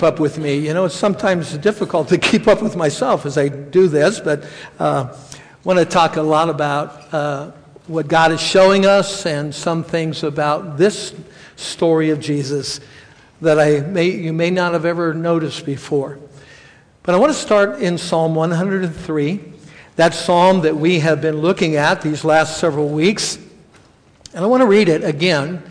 keep up with me. You know, it's sometimes difficult to keep up with myself as I do this, but uh, want to talk a lot about uh, what God is showing us and some things about this story of Jesus that I may, you may not have ever noticed before. But I want to start in Psalm 103, that psalm that we have been looking at these last several weeks. And I want to read it again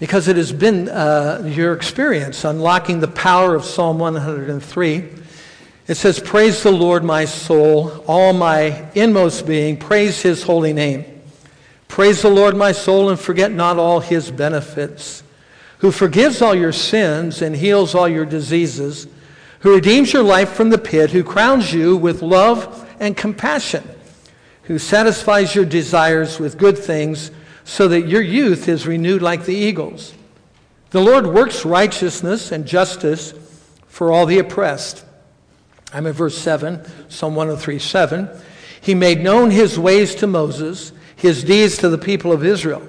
because it has been uh, your experience unlocking the power of Psalm 103. It says, Praise the Lord, my soul, all my inmost being, praise his holy name. Praise the Lord, my soul, and forget not all his benefits, who forgives all your sins and heals all your diseases, who redeems your life from the pit, who crowns you with love and compassion, who satisfies your desires with good things so that your youth is renewed like the eagles. The Lord works righteousness and justice for all the oppressed. I'm in verse 7, Psalm 103 7. He made known his ways to Moses, his deeds to the people of Israel.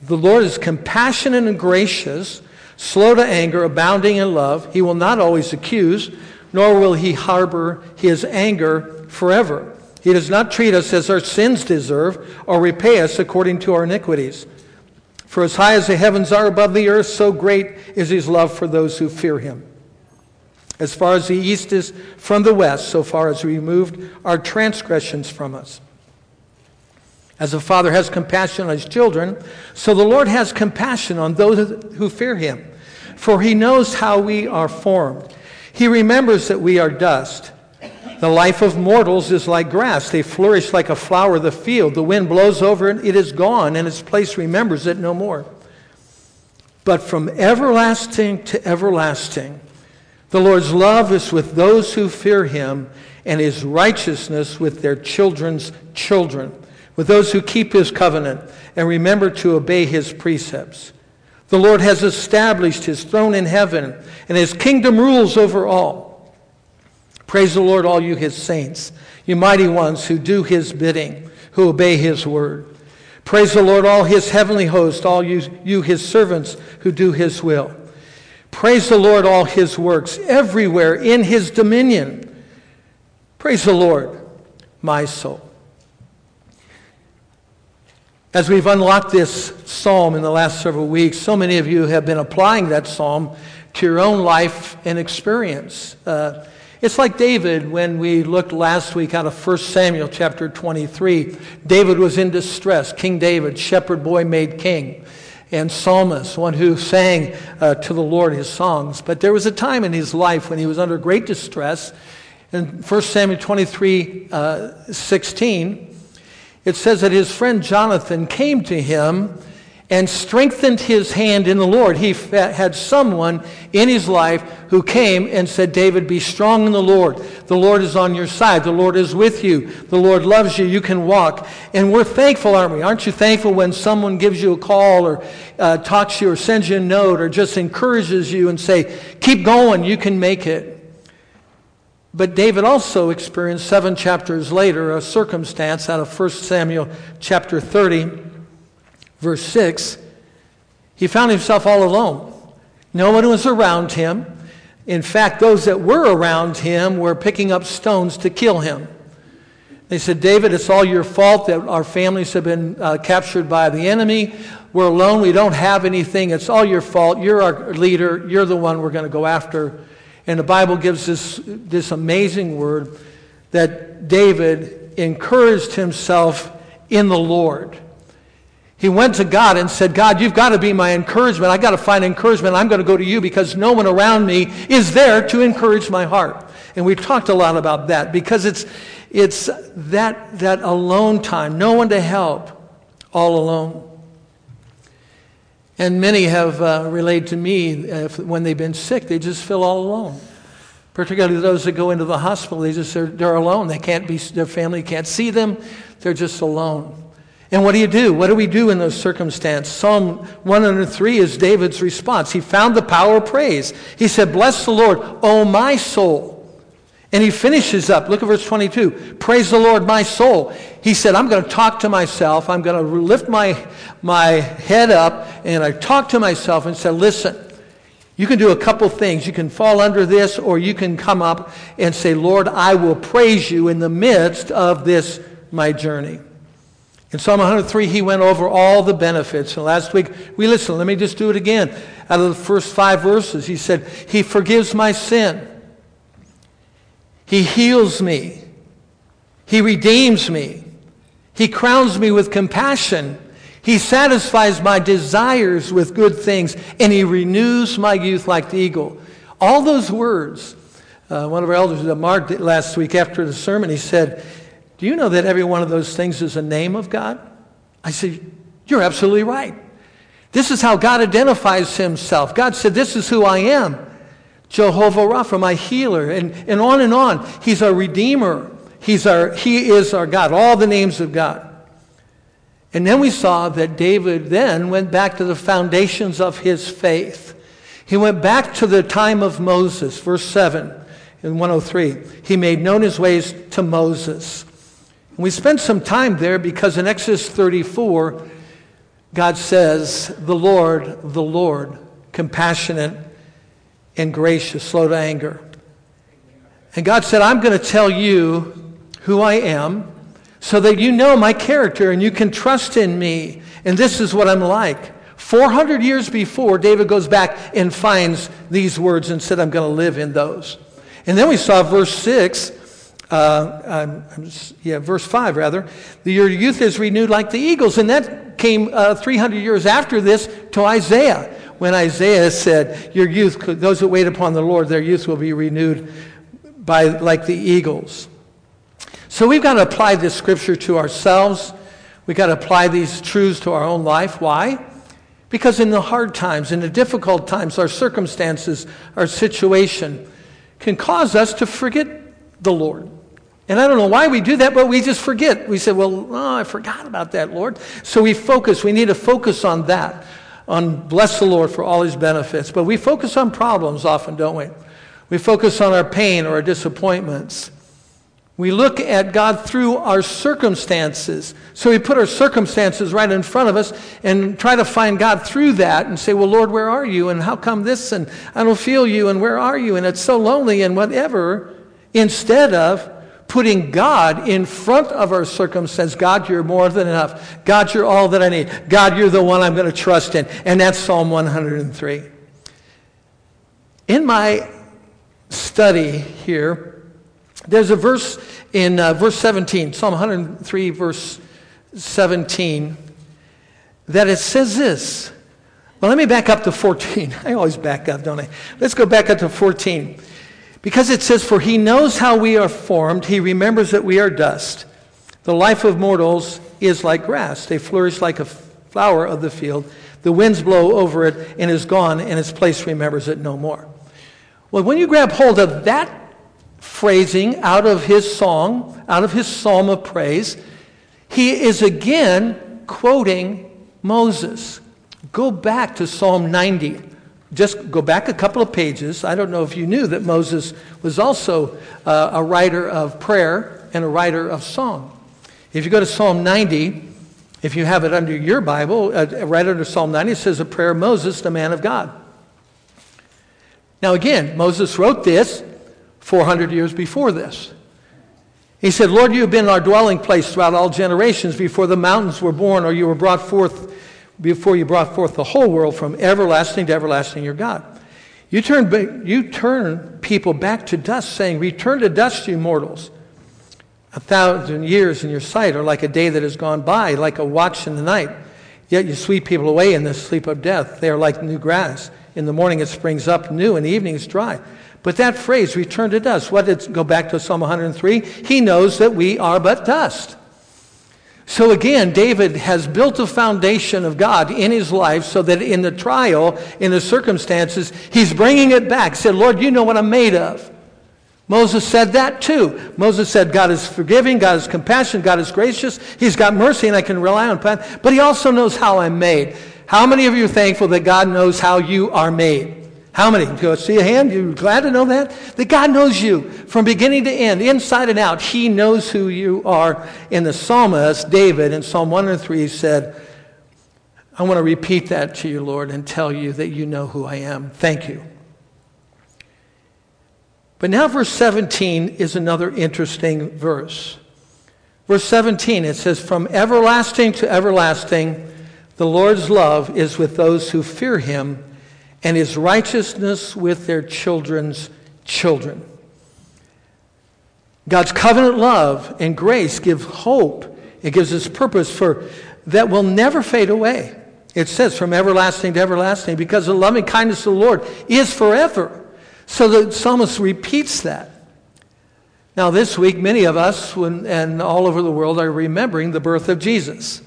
The Lord is compassionate and gracious, slow to anger, abounding in love. He will not always accuse, nor will he harbor his anger forever. He does not treat us as our sins deserve or repay us according to our iniquities. For as high as the heavens are above the earth, so great is his love for those who fear him. As far as the east is from the west, so far as he removed our transgressions from us. As a father has compassion on his children, so the Lord has compassion on those who fear him. For he knows how we are formed. He remembers that we are dust. The life of mortals is like grass. They flourish like a flower of the field. The wind blows over it, it is gone, and its place remembers it no more. But from everlasting to everlasting, the Lord's love is with those who fear him, and his righteousness with their children's children, with those who keep his covenant and remember to obey his precepts. The Lord has established his throne in heaven, and his kingdom rules over all. Praise the Lord, all you his saints, you mighty ones who do his bidding, who obey his word. Praise the Lord, all his heavenly host, all you, you his servants who do his will. Praise the Lord, all his works, everywhere in his dominion. Praise the Lord, my soul. As we've unlocked this psalm in the last several weeks, so many of you have been applying that psalm to your own life and experience. Uh, it's like David when we looked last week out of 1 Samuel chapter 23. David was in distress. King David, shepherd boy made king, and psalmist, one who sang uh, to the Lord his songs. But there was a time in his life when he was under great distress. In 1 Samuel 23 uh, 16, it says that his friend Jonathan came to him and strengthened his hand in the Lord. He had someone in his life who came and said, David, be strong in the Lord. The Lord is on your side. The Lord is with you. The Lord loves you. You can walk. And we're thankful, aren't we? Aren't you thankful when someone gives you a call or uh, talks to you or sends you a note or just encourages you and say, keep going. You can make it. But David also experienced seven chapters later a circumstance out of 1 Samuel chapter 30 verse 6, he found himself all alone. No one was around him. In fact, those that were around him were picking up stones to kill him. They said, David, it's all your fault that our families have been uh, captured by the enemy. We're alone. We don't have anything. It's all your fault. You're our leader. You're the one we're going to go after. And the Bible gives this, this amazing word that David encouraged himself in the Lord. He went to God and said, God, you've got to be my encouragement. I've got to find encouragement. I'm going to go to you because no one around me is there to encourage my heart. And we've talked a lot about that because it's, it's that, that alone time, no one to help, all alone. And many have uh, relayed to me if, when they've been sick, they just feel all alone. Particularly those that go into the hospital, they just, they're, they're alone. They can't be, their family can't see them. They're just alone. And what do you do? What do we do in those circumstances? Psalm 103 is David's response. He found the power of praise. He said, Bless the Lord, O my soul. And he finishes up. Look at verse 22. Praise the Lord, my soul. He said, I'm going to talk to myself. I'm going to lift my, my head up. And I talked to myself and said, Listen, You can do a couple things. You can fall under this, or you can come up and say, Lord, I will praise you in the midst of this, my journey. In Psalm 103, he went over all the benefits. And last week, we listened. Let me just do it again. Out of the first five verses, he said, He forgives my sin. He heals me. He redeems me. He crowns me with compassion. He satisfies my desires with good things, and He renews my youth like the eagle. All those words, uh, one of our elders, Mark, last week after the sermon, he said, Do you know that every one of those things is a name of God? I said, You're absolutely right. This is how God identifies Himself. God said, This is who I am. Jehovah Rapha, my healer, and, and on and on. He's our Redeemer. He's our, he is our God. All the names of God. And then we saw that David then went back to the foundations of his faith. He went back to the time of Moses, verse 7 in 103. He made known his ways to Moses. And we spent some time there because in Exodus 34, God says, The Lord, the Lord, compassionate and gracious, slow to anger. And God said, I'm going to tell you who I am so that you know my character and you can trust in me. And this is what I'm like. 400 years before, David goes back and finds these words and said, I'm going to live in those. And then we saw verse 6, uh, yeah, verse 5 rather. Your youth is renewed like the eagles. And that came uh, 300 years after this to Isaiah, when Isaiah said, Your youth, those that wait upon the Lord, their youth will be renewed by, like the eagles. So we've got to apply this scripture to ourselves. We've got to apply these truths to our own life. Why? Because in the hard times, in the difficult times, our circumstances, our situation can cause us to forget the Lord. And I don't know why we do that, but we just forget. We say, well, oh, I forgot about that, Lord. So we focus. We need to focus on that, on bless the Lord for all his benefits. But we focus on problems often, don't we? We focus on our pain or our disappointments. We look at God through our circumstances. So we put our circumstances right in front of us and try to find God through that and say, Well, Lord, where are you? And how come this? And I don't feel you. And where are you? And it's so lonely and whatever. Instead of putting God in front of our circumstance. God, you're more than enough. God, you're all that I need. God, you're the one I'm going to trust in. And that's Psalm 103. In my study here, there's a verse in uh, verse 17, Psalm 103, verse 17, that it says this. Well, let me back up to 14. I always back up, don't I? Let's go back up to 14. Because it says, For he knows how we are formed, he remembers that we are dust. The life of mortals is like grass, they flourish like a flower of the field. The winds blow over it and is gone, and its place remembers it no more. Well, when you grab hold of that phrasing out of his song, out of his psalm of praise, he is again quoting Moses. Go back to Psalm 90. Just go back a couple of pages. I don't know if you knew that Moses was also uh, a writer of prayer and a writer of song. If you go to Psalm 90, if you have it under your Bible, uh, right under Psalm 90, it says a prayer of Moses, the man of God. Now, again, Moses wrote this 400 years before this. He said, Lord, you have been our dwelling place throughout all generations before the mountains were born or you were brought forth, before you brought forth the whole world from everlasting to everlasting, your God. You turn, you turn people back to dust, saying, Return to dust, you mortals. A thousand years in your sight are like a day that has gone by, like a watch in the night. Yet you sweep people away in the sleep of death. They are like new grass. In the morning it springs up new, in the evening it's dry. But that phrase, return to dust, what did go back to Psalm 103? He knows that we are but dust. So again, David has built a foundation of God in his life so that in the trial, in the circumstances, he's bringing it back. He said, Lord, you know what I'm made of. Moses said that too. Moses said, God is forgiving, God is compassionate, God is gracious, He's got mercy, and I can rely on Him. But He also knows how I'm made. How many of you are thankful that God knows how you are made? How many? Go see a hand? You're glad to know that? That God knows you from beginning to end, inside and out. He knows who you are. In the psalmist, David, in Psalm 103, said, I want to repeat that to you, Lord, and tell you that you know who I am. Thank you. But now, verse 17 is another interesting verse. Verse 17, it says, From everlasting to everlasting, the Lord's love is with those who fear him, and his righteousness with their children's children. God's covenant love and grace give hope. It gives us purpose for that will never fade away. It says from everlasting to everlasting because the loving kindness of the Lord is forever. So the psalmist repeats that. Now, this week, many of us when, and all over the world are remembering the birth of Jesus,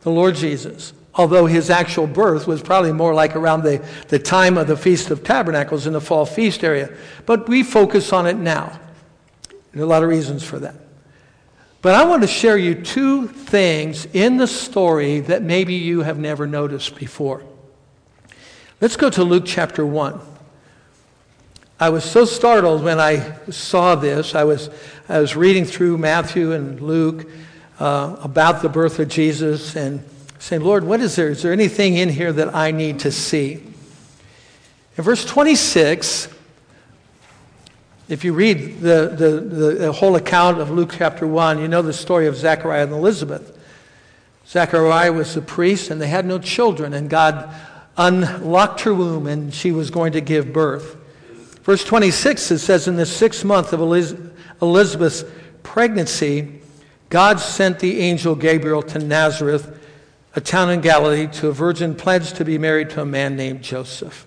the Lord Jesus. Although his actual birth was probably more like around the, the time of the Feast of Tabernacles in the fall feast area. But we focus on it now. There are a lot of reasons for that. But I want to share you two things in the story that maybe you have never noticed before. Let's go to Luke chapter 1. I was so startled when I saw this. I was, I was reading through Matthew and Luke uh, about the birth of Jesus and saying, Lord, what is there? Is there anything in here that I need to see? In verse 26, if you read the, the, the, whole account of Luke chapter 1, you know the story of Zechariah and Elizabeth. Zechariah was a priest, and they had no children, and God unlocked her womb, and she was going to give birth. Verse 26, it says, In the sixth month of Elizabeth's pregnancy, God sent the angel Gabriel to Nazareth, a town in Galilee, to a virgin pledged to be married to a man named Joseph.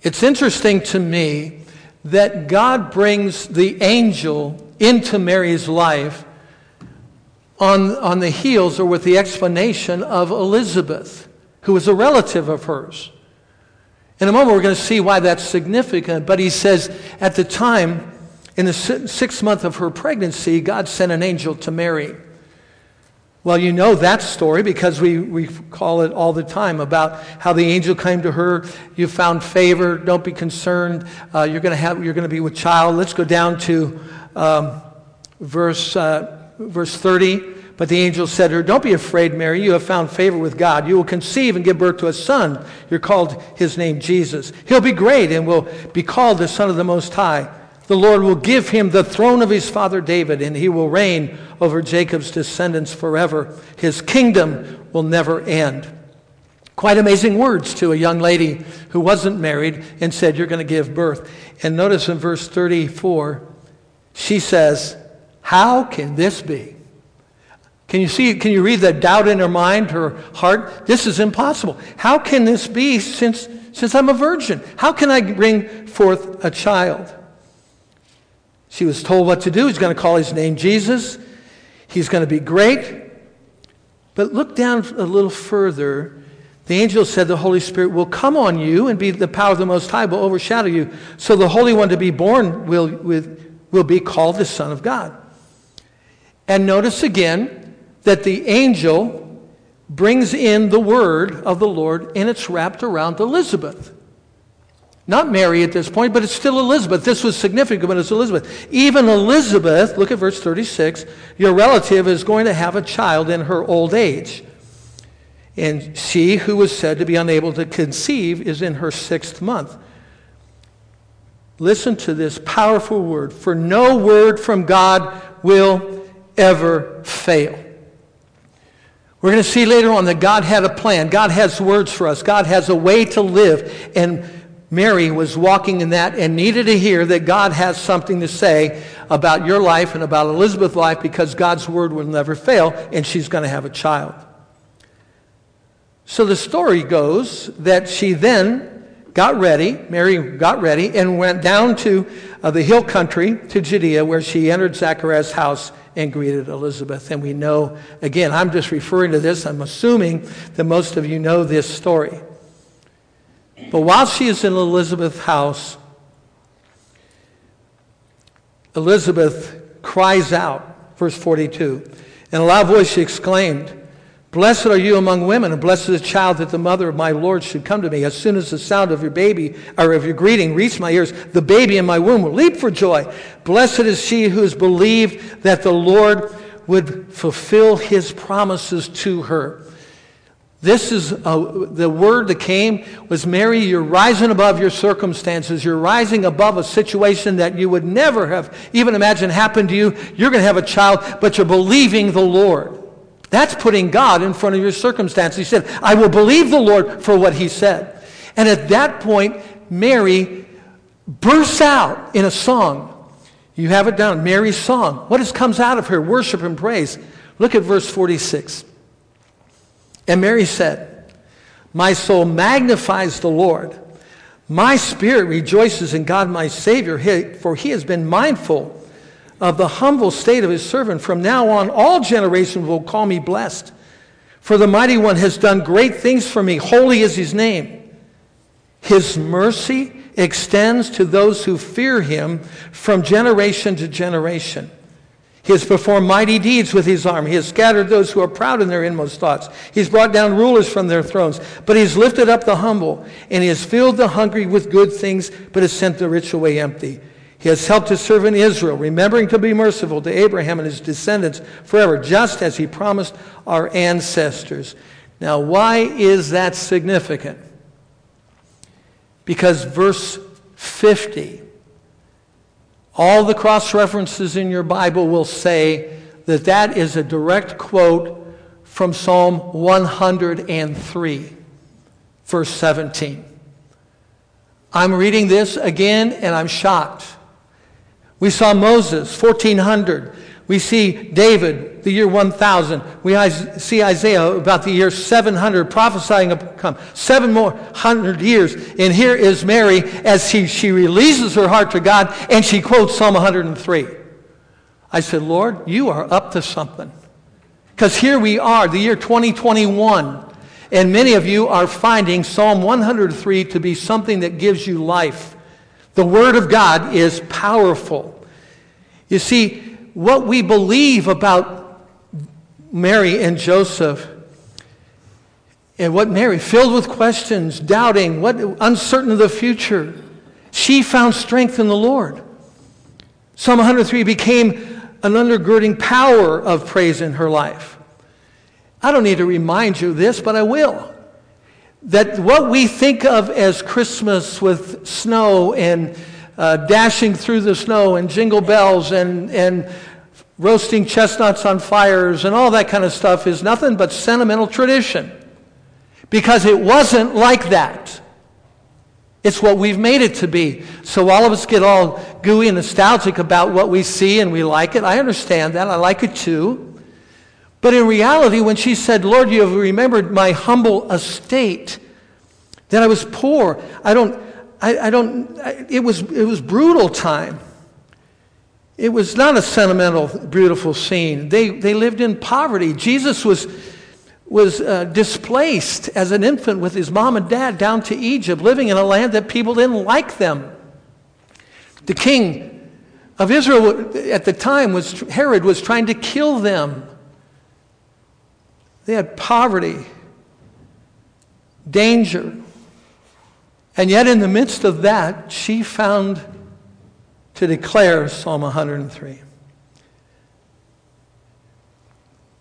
It's interesting to me that God brings the angel into Mary's life on, on the heels or with the explanation of Elizabeth, who was a relative of hers. In a moment, we're going to see why that's significant, but he says at the time, in the sixth month of her pregnancy, God sent an angel to Mary. Well, you know that story because we, we call it all the time about how the angel came to her. You found favor. Don't be concerned. Uh, you're going to have you're going to be with child. Let's go down to um, verse uh, verse 30. But the angel said to her, Don't be afraid, Mary. You have found favor with God. You will conceive and give birth to a son. You're called his name Jesus. He'll be great and will be called the Son of the Most High. The Lord will give him the throne of his father David, and he will reign over Jacob's descendants forever. His kingdom will never end. Quite amazing words to a young lady who wasn't married and said, You're going to give birth. And notice in verse 34, she says, How can this be? Can you see, can you read the doubt in her mind, her heart? This is impossible. How can this be since, since I'm a virgin? How can I bring forth a child? She was told what to do. He's going to call his name Jesus. He's going to be great. But look down a little further. The angel said the Holy Spirit will come on you and be the power of the Most High will overshadow you. So the Holy One to be born will, will, will be called the Son of God. And notice again that the angel brings in the word of the Lord and it's wrapped around Elizabeth. Not Mary at this point, but it's still Elizabeth. This was significant, but it's Elizabeth. Even Elizabeth, look at verse 36, your relative is going to have a child in her old age. And she, who was said to be unable to conceive, is in her sixth month. Listen to this powerful word. For no word from God will ever fail. We're going to see later on that God had a plan. God has words for us. God has a way to live. And Mary was walking in that and needed to hear that God has something to say about your life and about Elizabeth's life because God's word will never fail and she's going to have a child. So the story goes that she then got ready, Mary got ready, and went down to uh, the hill country to Judea where she entered Zachariah's house and greeted Elizabeth. And we know, again, I'm just referring to this, I'm assuming that most of you know this story. But while she is in Elizabeth's house, Elizabeth cries out, verse 42. In a loud voice she exclaimed, Blessed are you among women, and blessed is the child that the mother of my Lord should come to me. As soon as the sound of your baby, or of your greeting, reached my ears, the baby in my womb will leap for joy. Blessed is she who has believed that the Lord would fulfill his promises to her. This is uh, the word that came was Mary, you're rising above your circumstances. You're rising above a situation that you would never have even imagined happened to you. You're going to have a child, but you're believing the Lord. That's putting God in front of your circumstance. He said, I will believe the Lord for what he said. And at that point, Mary bursts out in a song. You have it down, Mary's song. What is, comes out of her? Worship and praise. Look at verse 46. And Mary said, My soul magnifies the Lord. My spirit rejoices in God my Savior, for he has been mindful of the humble state of his servant. From now on, all generations will call me blessed. For the mighty one has done great things for me. Holy is his name. His mercy extends to those who fear him from generation to generation. He has performed mighty deeds with his arm. He has scattered those who are proud in their inmost thoughts. He's brought down rulers from their thrones. But he's lifted up the humble, and he has filled the hungry with good things, but has sent the rich away empty. He has helped his servant Israel, remembering to be merciful to Abraham and his descendants forever, just as he promised our ancestors. Now, why is that significant? Because verse 50 all the cross references in your Bible will say that that is a direct quote from Psalm 103, verse 17. I'm reading this again and I'm shocked. We saw Moses, 1400. We see David, the year 1000. We see Isaiah about the year 700 prophesying come. Seven more hundred years. And here is Mary as she, she releases her heart to God and she quotes Psalm 103. I said, Lord, you are up to something. Because here we are, the year 2021. And many of you are finding Psalm 103 to be something that gives you life. The Word of God is powerful. You see, what we believe about Mary and Joseph and what Mary, filled with questions, doubting, what uncertain of the future, she found strength in the Lord. Psalm 103 became an undergirding power of praise in her life. I don't need to remind you this, but I will. That what we think of as Christmas with snow and uh, dashing through the snow and jingle bells and, and roasting chestnuts on fires and all that kind of stuff is nothing but sentimental tradition. Because it wasn't like that. It's what we've made it to be. So all of us get all gooey and nostalgic about what we see and we like it. I understand that. I like it too. But in reality, when she said, Lord, you have remembered my humble estate, that I was poor, I don't, I, I don't, I, it, was, it was brutal time. It was not a sentimental, beautiful scene. They, they lived in poverty. Jesus was, was uh, displaced as an infant with his mom and dad down to Egypt, living in a land that people didn't like them. The king of Israel at the time was Herod was trying to kill them. They had poverty, danger. And yet, in the midst of that, she found to declare Psalm 103.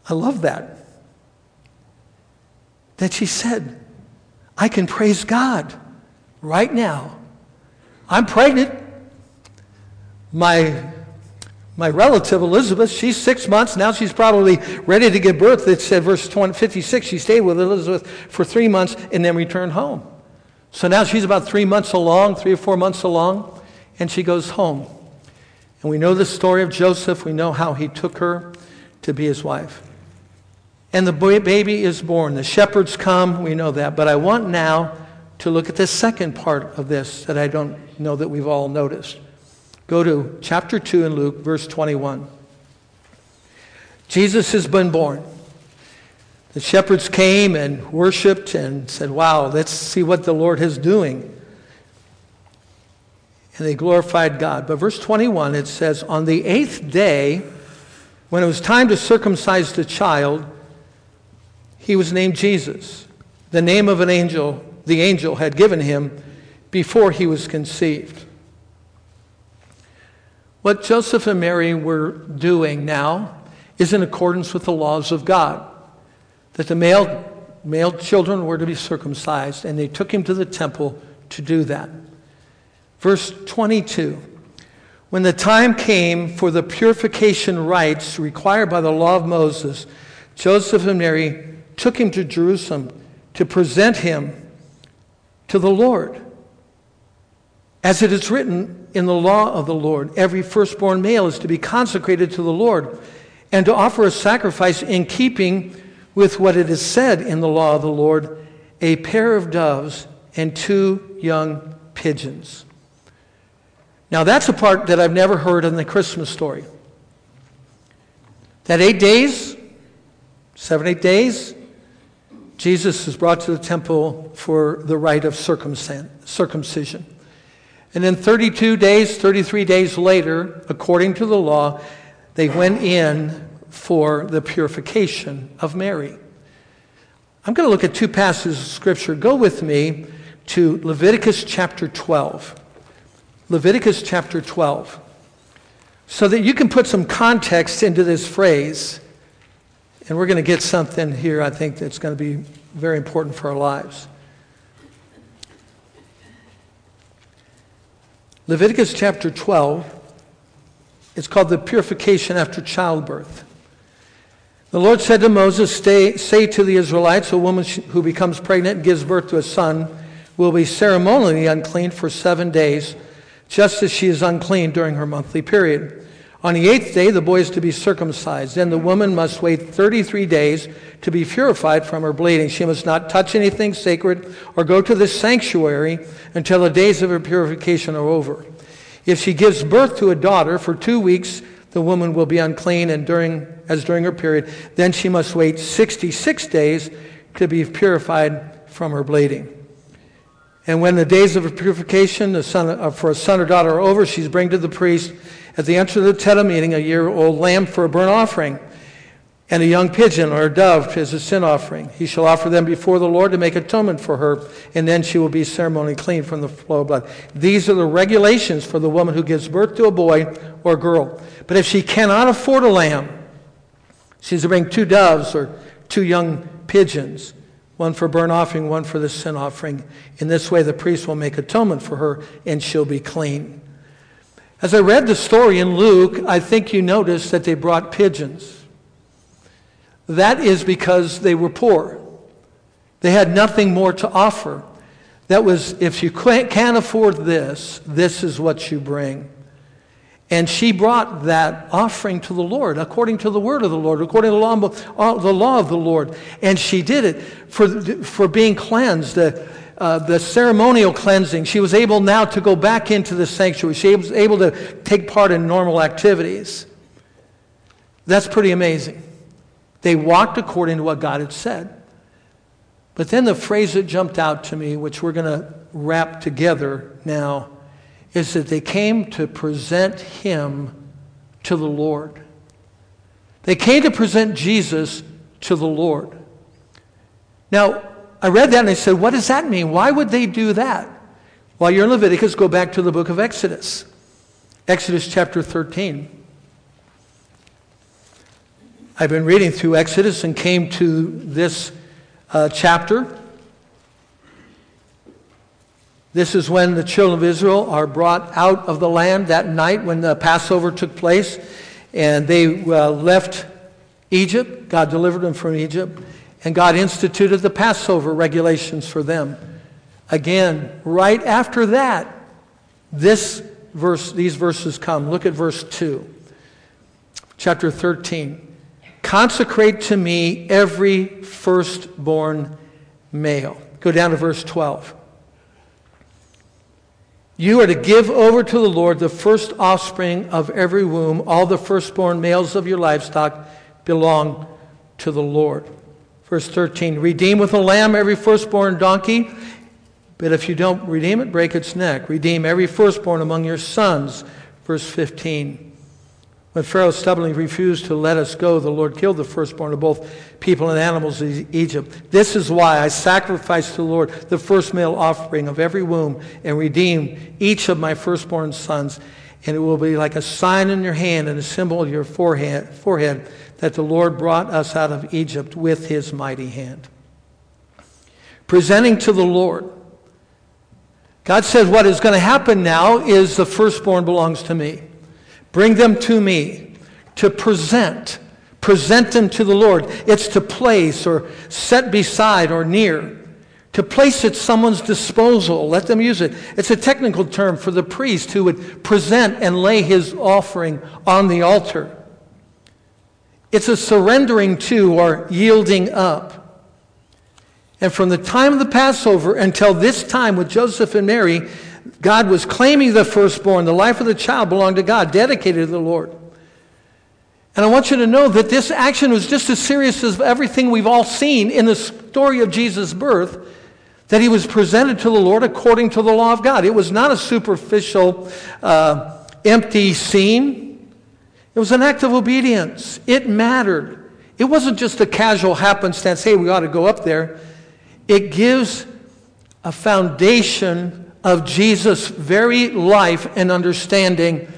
I love that. That she said, I can praise God right now. I'm pregnant. My, my relative Elizabeth, she's six months. Now she's probably ready to give birth. It said, verse 20, 56, she stayed with Elizabeth for three months and then returned home. So now she's about three months along, three or four months along and she goes home. And we know the story of Joseph. We know how he took her to be his wife. And the baby is born. The shepherds come. We know that. But I want now to look at the second part of this that I don't know that we've all noticed. Go to chapter 2 in Luke, verse 21. Jesus has been born. The shepherds came and worshiped and said, Wow, let's see what the Lord is doing and they glorified God. But verse 21, it says, On the eighth day, when it was time to circumcise the child, he was named Jesus, the name of an angel the angel had given him before he was conceived. What Joseph and Mary were doing now is in accordance with the laws of God. That the male male children were to be circumcised, and they took him to the temple to do that. Verse 22 When the time came for the purification rites required by the law of Moses, Joseph and Mary took him to Jerusalem to present him to the Lord. As it is written in the law of the Lord, every firstborn male is to be consecrated to the Lord and to offer a sacrifice in keeping with what it is said in the law of the Lord a pair of doves and two young pigeons. Now, that's a part that I've never heard in the Christmas story. That eight days, seven, eight days, Jesus is brought to the temple for the rite of circumcision. And then 32 days, 33 days later, according to the law, they went in for the purification of Mary. I'm going to look at two passages of Scripture. Go with me to Leviticus chapter 12. Leviticus chapter 12. So that you can put some context into this phrase and we're going to get something here, I think, that's going to be very important for our lives. Leviticus chapter 12, it's called the purification after childbirth. The Lord said to Moses, Stay, Say to the Israelites, a woman who becomes pregnant and gives birth to a son will be ceremonially unclean for seven days, just as she is unclean during her monthly period. On the eighth day, the boy is to be circumcised. Then the woman must wait 33 days to be purified from her bleeding. She must not touch anything sacred or go to the sanctuary until the days of her purification are over. If she gives birth to a daughter, for two weeks the woman will be unclean and during, as during her period. Then she must wait 66 days to be purified from her bleeding. And when the days of purification son, uh, for a son or daughter are over, she's bring to the priest at the entrance of the tent of meeting a year old lamb for a burnt offering, and a young pigeon or a dove as a sin offering. He shall offer them before the Lord to make atonement for her, and then she will be ceremonially clean from the flow of blood. These are the regulations for the woman who gives birth to a boy or a girl. But if she cannot afford a lamb, she's to bring two doves or two young pigeons, one for burnt offering, one for the sin offering. In this way, the priest will make atonement for her, and she'll be clean. As I read the story in Luke, I think you noticed that they brought pigeons. That is because they were poor. They had nothing more to offer. That was, if you can't afford this, this is what you bring. And she brought that offering to the Lord, according to the word of the Lord, according to the law, the law of the Lord. And she did it for, for being cleansed. Uh, uh, the ceremonial cleansing. She was able now to go back into the sanctuary. She was able to take part in normal activities. That's pretty amazing. They walked according to what God had said. But then the phrase that jumped out to me, which we're going to wrap together now, is that they came to present him to the Lord. They came to present Jesus to the Lord. Now, I read that and I said, what does that mean? Why would they do that? While you're in Leviticus, go back to the book of Exodus. Exodus chapter 13. I've been reading through Exodus and came to this uh, chapter. This is when the children of Israel are brought out of the land that night when the Passover took place. And they uh, left Egypt. God delivered them from Egypt. And God instituted the Passover regulations for them. Again, right after that, this verse, these verses come. Look at verse 2, chapter 13. Consecrate to me every firstborn male. Go down to verse 12. You are to give over to the Lord the first offspring of every womb. All the firstborn males of your livestock belong to the Lord. Verse 13 Redeem with a lamb every firstborn donkey, but if you don't redeem it, break its neck. Redeem every firstborn among your sons. Verse 15 When Pharaoh stubbornly refused to let us go, the Lord killed the firstborn of both people and animals in Egypt. This is why I sacrifice to the Lord the first male offering of every womb and redeem each of my firstborn sons. And it will be like a sign in your hand and a symbol of your forehead, forehead that the Lord brought us out of Egypt with his mighty hand. presenting to the Lord. God says, What is going to happen now is the firstborn belongs to me. Bring them to me to present. Present them to the Lord. It's to place or set beside or near. To place at someone's disposal. Let them use it. It's a technical term for the priest who would present and lay his offering on the altar. It's a surrendering to or yielding up. And from the time of the Passover until this time with Joseph and Mary, God was claiming the firstborn. The life of the child belonged to God, dedicated to the Lord. And I want you to know that this action was just as serious as everything we've all seen in the story of Jesus' birth, that he was presented to the Lord according to the law of God. It was not a superficial, uh, empty scene. It was an act of obedience. It mattered. It wasn't just a casual happenstance, hey, we ought to go up there. It gives a foundation of Jesus' very life and understanding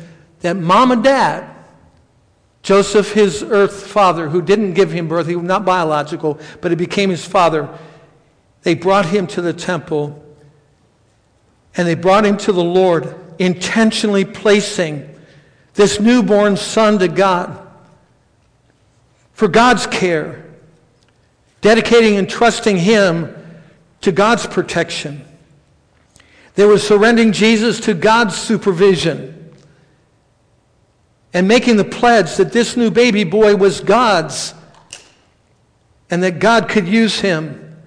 that mom and dad, Joseph, his earth father, who didn't give him birth, he was not biological, but he became his father, they brought him to the temple and they brought him to the Lord, intentionally placing this newborn son to God for God's care, dedicating and trusting him to God's protection. They were surrendering Jesus to God's supervision and making the pledge that this new baby boy was God's and that God could use him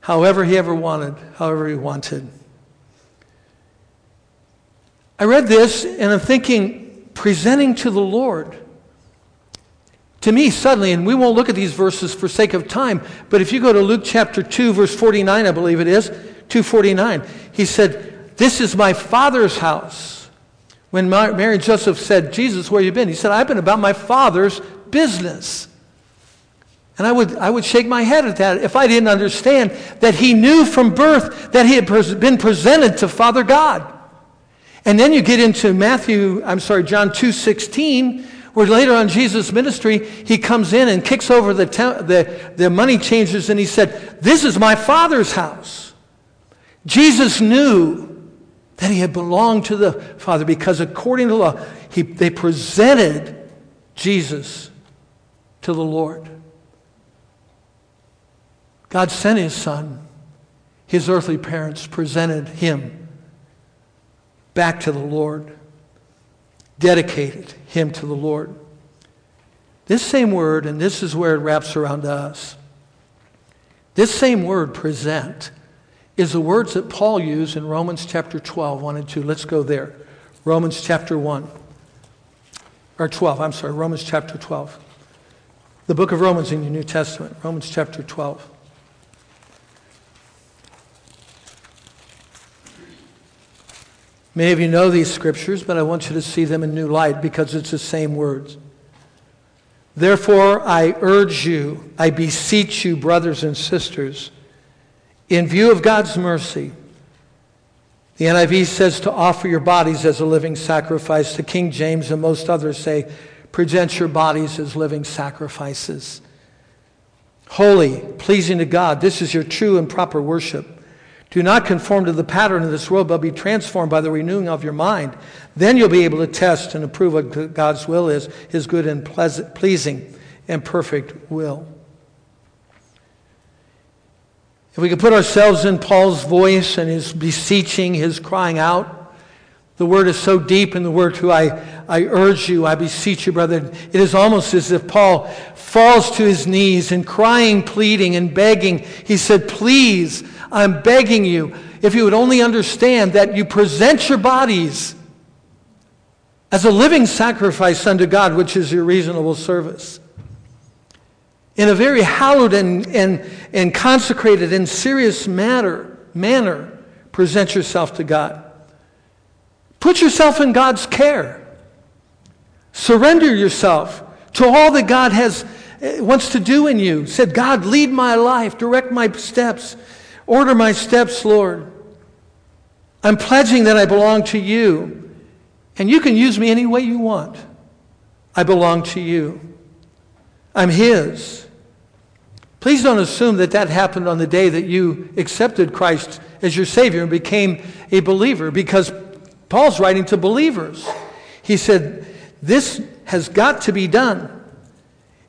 however he ever wanted, however he wanted. I read this and I'm thinking, presenting to the Lord to me, suddenly, and we won't look at these verses for sake of time, but if you go to Luke chapter 2, verse 49, I believe it is, 249, he said, This is my father's house. When Mary and Joseph said, Jesus, where you been? He said, I've been about my father's business. And I would, I would shake my head at that if I didn't understand that he knew from birth that he had been presented to Father God. And then you get into Matthew, I'm sorry, John 2.16, where later on Jesus' ministry, he comes in and kicks over the, the, the money changers and he said, This is my Father's house. Jesus knew that he had belonged to the Father because according to law, he, they presented Jesus to the Lord. God sent his son. His earthly parents presented him back to the Lord dedicated him to the Lord. This same word, and this is where it wraps around us, this same word, present, is the words that Paul used in Romans chapter 12, 1 and 2. Let's go there. Romans chapter 1, or 12, I'm sorry, Romans chapter 12. The book of Romans in your New Testament, Romans chapter 12. Many of you know these scriptures, but I want you to see them in new light because it's the same words. Therefore, I urge you, I beseech you, brothers and sisters, in view of God's mercy, the NIV says to offer your bodies as a living sacrifice. The King James and most others say, present your bodies as living sacrifices. Holy, pleasing to God. This is your true and proper worship. Do not conform to the pattern of this world, but be transformed by the renewing of your mind. Then you'll be able to test and approve what God's will is, his good and pleasing and perfect will. If we could put ourselves in Paul's voice and his beseeching, his crying out, the word is so deep in the word to I, I urge you, I beseech you, brother. It is almost as if Paul falls to his knees and crying, pleading, and begging. He said, Please, I'm begging you, if you would only understand that you present your bodies as a living sacrifice unto God, which is your reasonable service. In a very hallowed and, and, and consecrated and serious manner, manner, present yourself to God. Put yourself in God's care. Surrender yourself to all that God has eh, wants to do in you. Said, God, lead my life, direct my steps. Order my steps, Lord. I'm pledging that I belong to you. And you can use me any way you want. I belong to you. I'm His. Please don't assume that that happened on the day that you accepted Christ as your Savior and became a believer because Paul's writing to believers. He said, This has got to be done.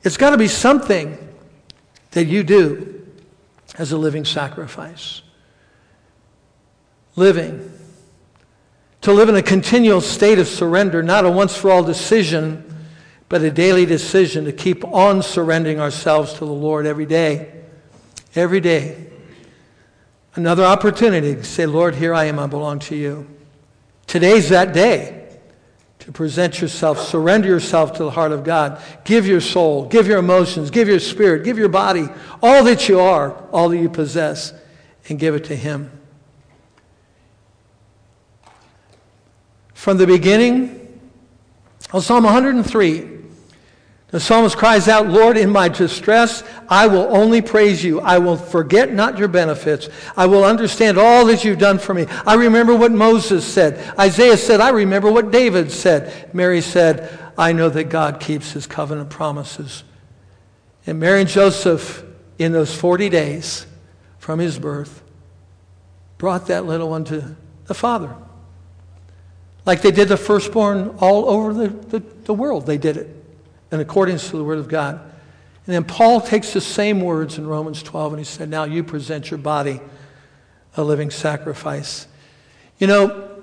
It's got to be something that you do as a living sacrifice. Living. To live in a continual state of surrender, not a once for all decision, but a daily decision to keep on surrendering ourselves to the Lord every day. Every day. Another opportunity to say, Lord, here I am, I belong to you. Today's that day to present yourself, surrender yourself to the heart of God. Give your soul, give your emotions, give your spirit, give your body, all that you are, all that you possess, and give it to Him. From the beginning of Psalm 103, the psalmist cries out, Lord, in my distress, I will only praise you. I will forget not your benefits. I will understand all that you've done for me. I remember what Moses said. Isaiah said, I remember what David said. Mary said, I know that God keeps his covenant promises. And Mary and Joseph, in those 40 days from his birth, brought that little one to the Father. Like they did the firstborn all over the, the, the world, they did it in accordance to the Word of God. And then Paul takes the same words in Romans 12 and he said, Now you present your body a living sacrifice. You know,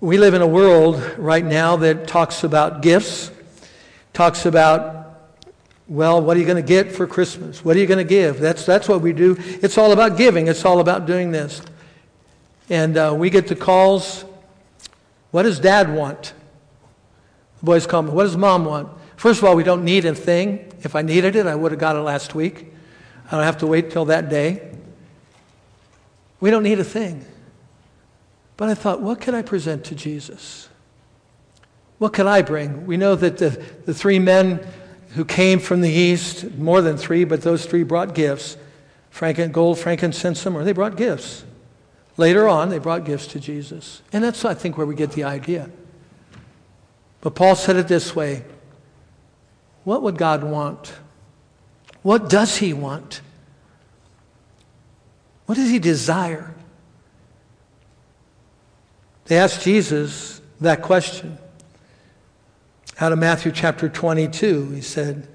we live in a world right now that talks about gifts, talks about, well, what are you going to get for Christmas? What are you going to give? That's, that's what we do. It's all about giving, it's all about doing this. And uh, we get the calls what does dad want? The boys call me, what does mom want? First of all, we don't need a thing. If I needed it, I would have got it last week. I don't have to wait till that day. We don't need a thing. But I thought, what can I present to Jesus? What can I bring? We know that the, the three men who came from the east, more than three, but those three brought gifts frank and gold, frankincense, or they brought gifts. Later on, they brought gifts to Jesus. And that's, I think, where we get the idea. But Paul said it this way what would God want? What does He want? What does He desire? They asked Jesus that question. Out of Matthew chapter 22, he said,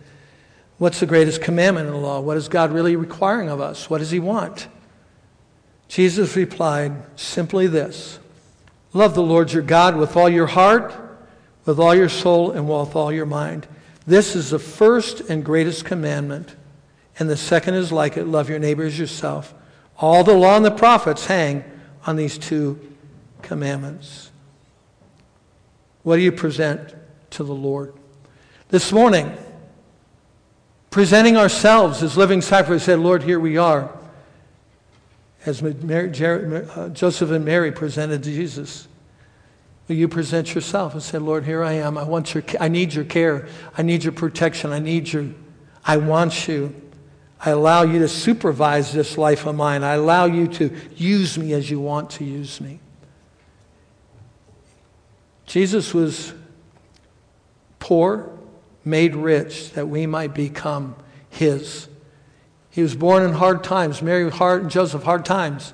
What's the greatest commandment in the law? What is God really requiring of us? What does He want? Jesus replied simply this Love the Lord your God with all your heart, with all your soul, and with all your mind. This is the first and greatest commandment. And the second is like it love your neighbor as yourself. All the law and the prophets hang on these two commandments. What do you present to the Lord? This morning, presenting ourselves as living sacrifice, said, Lord, here we are. As Mary, uh, Joseph and Mary presented to Jesus. You present yourself and say, Lord, here I am. I want your, I need your care. I need your protection. I need you. I want you. I allow you to supervise this life of mine. I allow you to use me as you want to use me. Jesus was poor, made rich, that we might become his. He was born in hard times. Mary hard and Joseph hard times.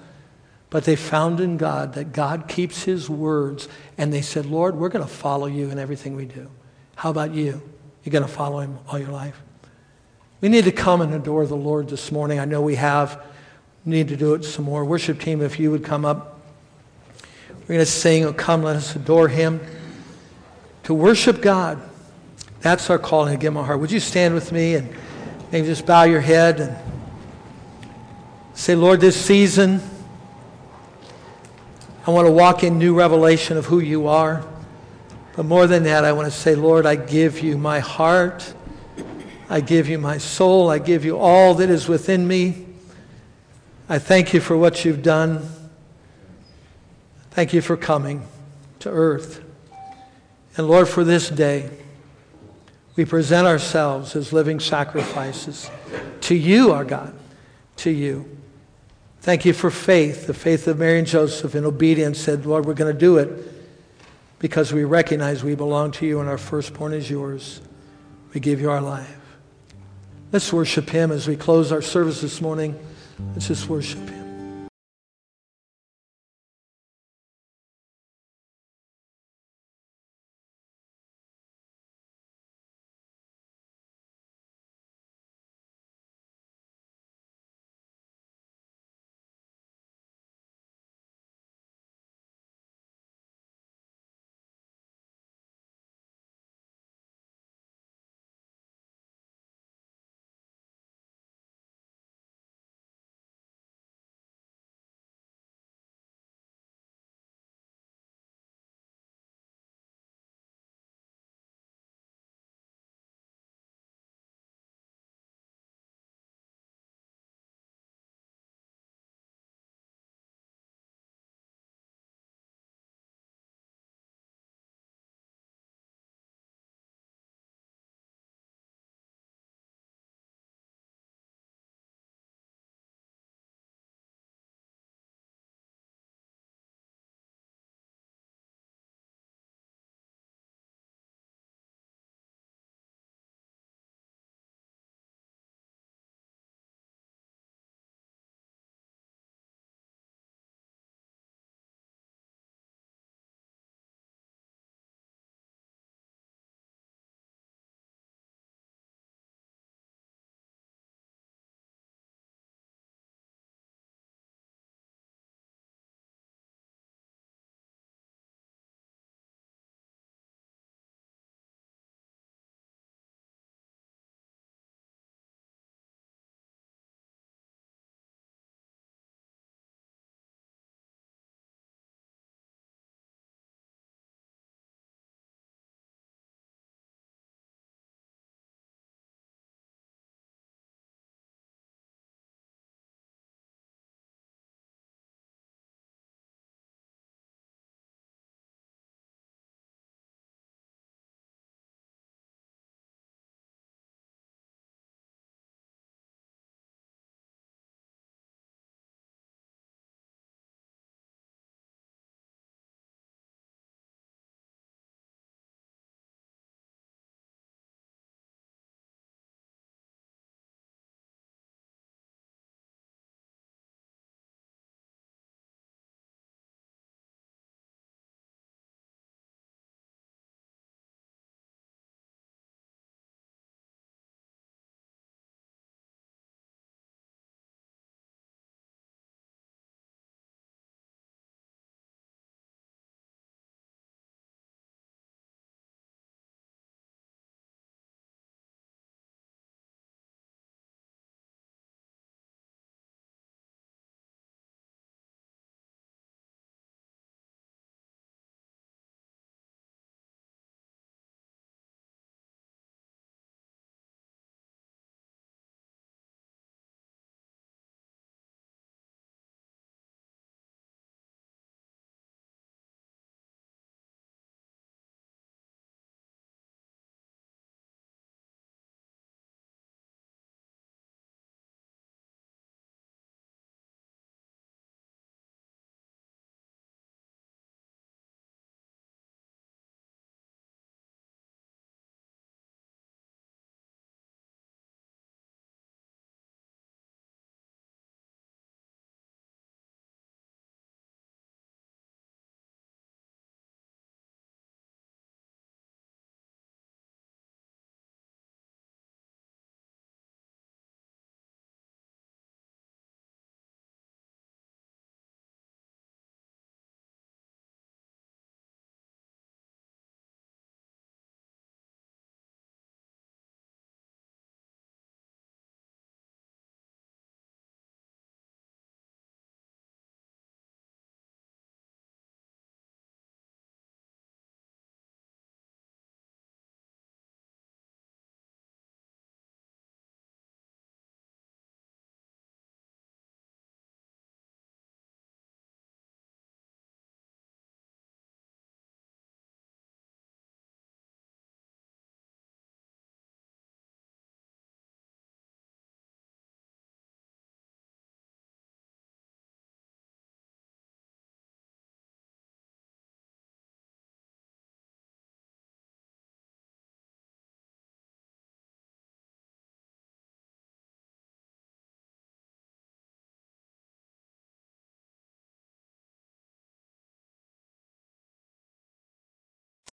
But they found in God that God keeps his words. And they said, Lord, we're going to follow you in everything we do. How about you? You're going to follow him all your life? We need to come and adore the Lord this morning. I know we have. We need to do it some more. Worship team, if you would come up. We're going to sing, oh, Come, let us adore him. To worship God. That's our calling give my heart. Would you stand with me and maybe just bow your head and say, Lord, this season. I want to walk in new revelation of who you are. But more than that, I want to say, Lord, I give you my heart. I give you my soul. I give you all that is within me. I thank you for what you've done. Thank you for coming to earth. And Lord, for this day, we present ourselves as living sacrifices to you, our God, to you. Thank you for faith, the faith of Mary and Joseph in obedience said, Lord, we're going to do it because we recognize we belong to you and our firstborn is yours. We give you our life. Let's worship Him as we close our service this morning. Let's just worship Him.